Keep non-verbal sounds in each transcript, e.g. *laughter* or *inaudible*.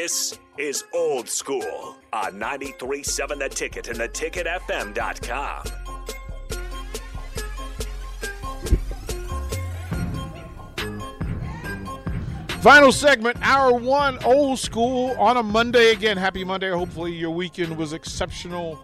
This is Old School on 93.7 The Ticket and theticketfm.com. Final segment, hour one, old school on a Monday again. Happy Monday. Hopefully, your weekend was exceptional.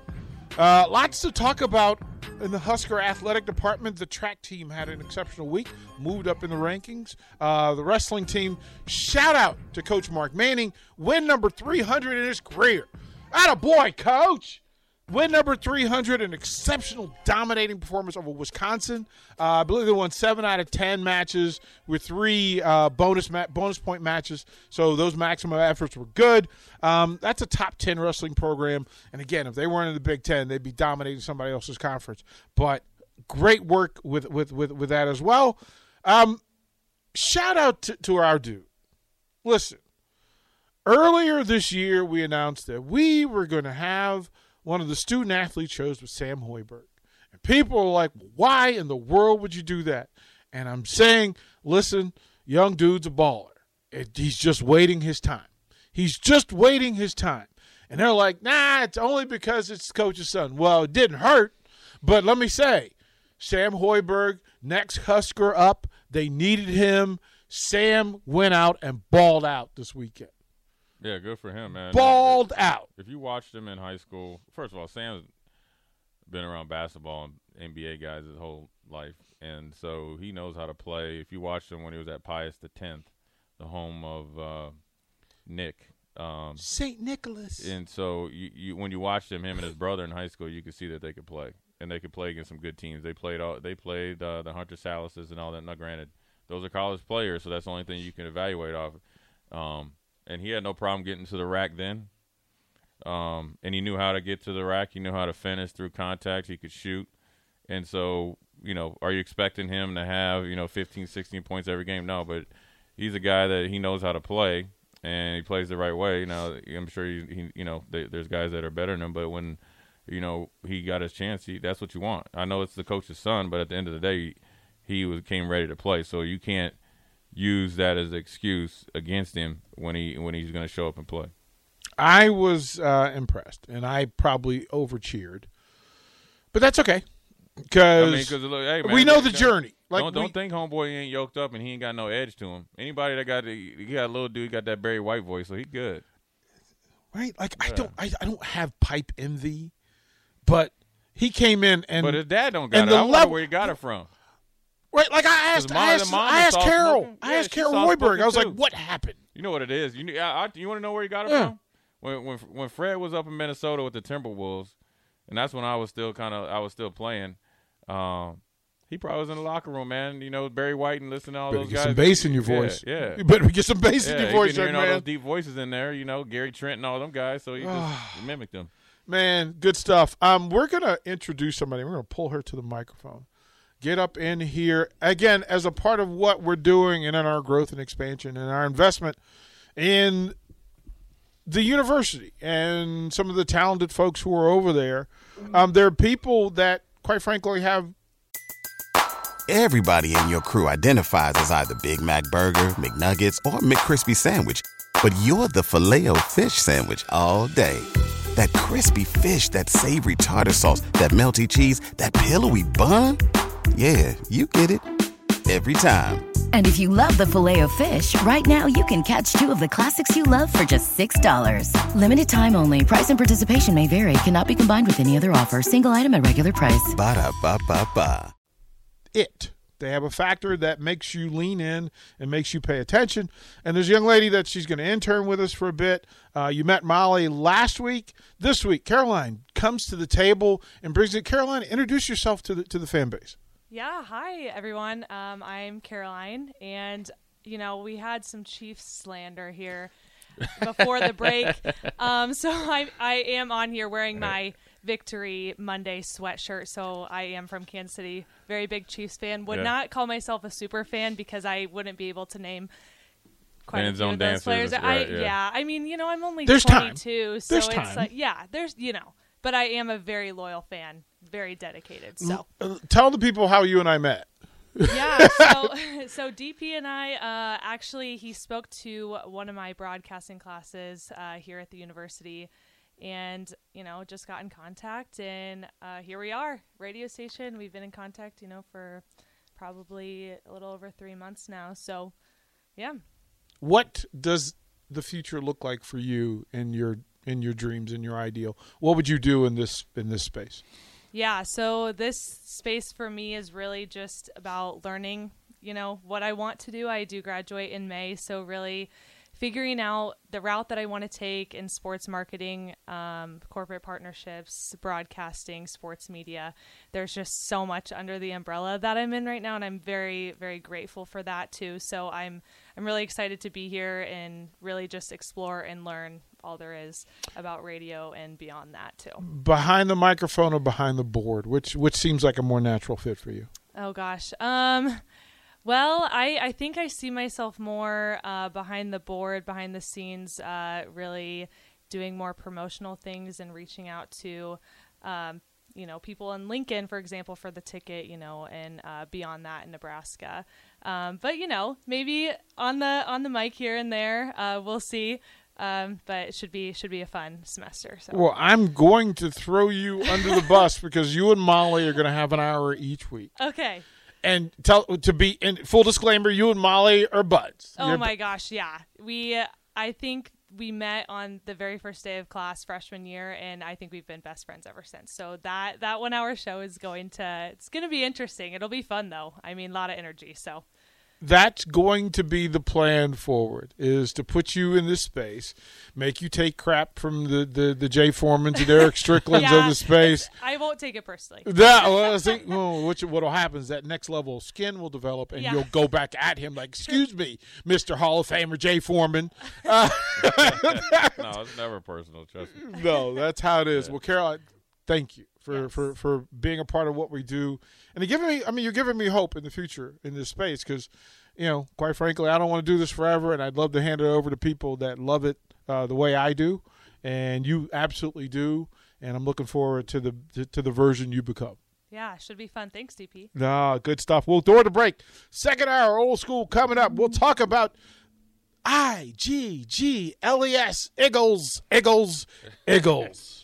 Uh, lots to talk about in the Husker athletic department. The track team had an exceptional week, moved up in the rankings. Uh, the wrestling team, shout out to Coach Mark Manning, win number 300 in his career. Atta boy, coach. Win number 300, an exceptional dominating performance over Wisconsin. Uh, I believe they won seven out of 10 matches with three uh, bonus ma- bonus point matches. So those maximum efforts were good. Um, that's a top 10 wrestling program. And again, if they weren't in the Big Ten, they'd be dominating somebody else's conference. But great work with, with, with, with that as well. Um, shout out to, to our dude. Listen, earlier this year, we announced that we were going to have – one of the student athlete shows with Sam Hoiberg. And people are like, why in the world would you do that? And I'm saying, listen, young dude's a baller. he's just waiting his time. He's just waiting his time. And they're like, nah, it's only because it's coach's son. Well, it didn't hurt. But let me say, Sam Hoiberg, next Husker up, they needed him. Sam went out and balled out this weekend. Yeah, good for him, man. Balled if, out. If you watched him in high school, first of all, Sam's been around basketball and NBA guys his whole life, and so he knows how to play. If you watched him when he was at Pius the Tenth, the home of uh, Nick um, Saint Nicholas, and so you, you when you watched him, him and his brother in high school, you could see that they could play, and they could play against some good teams. They played all they played uh, the Hunter Sallises and all that. Now, granted, those are college players, so that's the only thing you can evaluate off. Um, and he had no problem getting to the rack then. Um, and he knew how to get to the rack. He knew how to finish through contact. He could shoot. And so, you know, are you expecting him to have, you know, 15, 16 points every game? No, but he's a guy that he knows how to play and he plays the right way. Now, I'm sure he, he you know, they, there's guys that are better than him, but when, you know, he got his chance, he, that's what you want. I know it's the coach's son, but at the end of the day, he, he was came ready to play. So you can't use that as an excuse against him when he when he's going to show up and play. I was uh, impressed, and I probably overcheered, but that's okay because I mean, hey, we know the journey. Like don't, don't think homeboy ain't yoked up and he ain't got no edge to him. Anybody that got the, he got a little dude, got that Barry White voice, so he good. Right? Like yeah. I don't I, I don't have pipe envy, but he came in and but his dad don't got it. I level, wonder where he got it from. Right, like I asked, I asked, I asked Carol, smoking. I yeah, asked Carol Hoiberg. I was too. like, "What happened?" You know what it is. You I, I, you want to know where he got it yeah. from? When when when Fred was up in Minnesota with the Timberwolves, and that's when I was still kind of I was still playing. Um, he probably was in the locker room, man. You know, Barry White and listen to all better those get guys. some bass in your voice. Yeah, yeah. You better get some bass yeah, in your voice, young man. all those deep voices in there. You know, Gary Trent and all them guys. So he just *sighs* mimicked them. Man, good stuff. Um, we're gonna introduce somebody. We're gonna pull her to the microphone get up in here again as a part of what we're doing and in our growth and expansion and our investment in the university and some of the talented folks who are over there. Um, there are people that, quite frankly, have. Everybody in your crew identifies as either Big Mac Burger, McNuggets, or McCrispy Sandwich, but you're the filet fish Sandwich all day. That crispy fish, that savory tartar sauce, that melty cheese, that pillowy bun. Yeah, you get it every time. And if you love the filet of fish, right now you can catch two of the classics you love for just $6. Limited time only. Price and participation may vary. Cannot be combined with any other offer. Single item at regular price. Ba da ba ba ba. It. They have a factor that makes you lean in and makes you pay attention. And there's a young lady that she's going to intern with us for a bit. Uh, you met Molly last week. This week, Caroline comes to the table and brings it. Caroline, introduce yourself to the to the fan base. Yeah, hi everyone. Um, I'm Caroline, and you know we had some Chiefs slander here before the break, *laughs* um, so I I am on here wearing my Victory Monday sweatshirt. So I am from Kansas City, very big Chiefs fan. Would yeah. not call myself a super fan because I wouldn't be able to name quite a few of those players. Right, I yeah. yeah. I mean you know I'm only there's 22, time. so there's it's time. like yeah, there's you know, but I am a very loyal fan very dedicated. So uh, tell the people how you and I met. yeah. So, *laughs* so DP and I uh, actually he spoke to one of my broadcasting classes uh, here at the university, and you know just got in contact, and uh, here we are, radio station. We've been in contact, you know, for probably a little over three months now. So, yeah. What does the future look like for you in your in your dreams and your ideal? What would you do in this in this space? Yeah, so this space for me is really just about learning, you know, what I want to do. I do graduate in May, so really figuring out the route that I want to take in sports marketing, um, corporate partnerships, broadcasting, sports media. There's just so much under the umbrella that I'm in right now, and I'm very, very grateful for that too. So I'm I'm really excited to be here and really just explore and learn all there is about radio and beyond that too. Behind the microphone or behind the board, which which seems like a more natural fit for you? Oh gosh. Um well, I, I think I see myself more uh, behind the board, behind the scenes, uh, really doing more promotional things and reaching out to, um, you know, people in Lincoln, for example, for the ticket, you know, and uh, beyond that in Nebraska. Um, but you know, maybe on the on the mic here and there, uh, we'll see. Um, but it should be should be a fun semester. So. Well, I'm going to throw you under the bus *laughs* because you and Molly are going to have an hour each week. Okay. And tell to be in full disclaimer, you and Molly are buds. Oh You're my gosh, yeah. We I think we met on the very first day of class freshman year and I think we've been best friends ever since. So that that 1 hour show is going to it's going to be interesting. It'll be fun though. I mean, a lot of energy. So that's going to be the plan forward is to put you in this space make you take crap from the the, the jay foremans and erick *laughs* stricklands yeah, of the space i won't take it personally that *laughs* well, I think, well, what what'll happen is that next level of skin will develop and Yeah. you'll go back at him like excuse me mr hall of famer jay foreman uh, *laughs* no, it's never personal. Trust me. no that's how it is well carol thank you for, for, for being a part of what we do and you're giving me i mean you're giving me hope in the future in this space because you know quite frankly i don't want to do this forever and i'd love to hand it over to people that love it uh, the way i do and you absolutely do and i'm looking forward to the to, to the version you become yeah should be fun thanks dp Nah, good stuff. We'll door to break. Second hour, old school coming up. We'll talk about I G G L E S Eagles, Eagles, Eagles.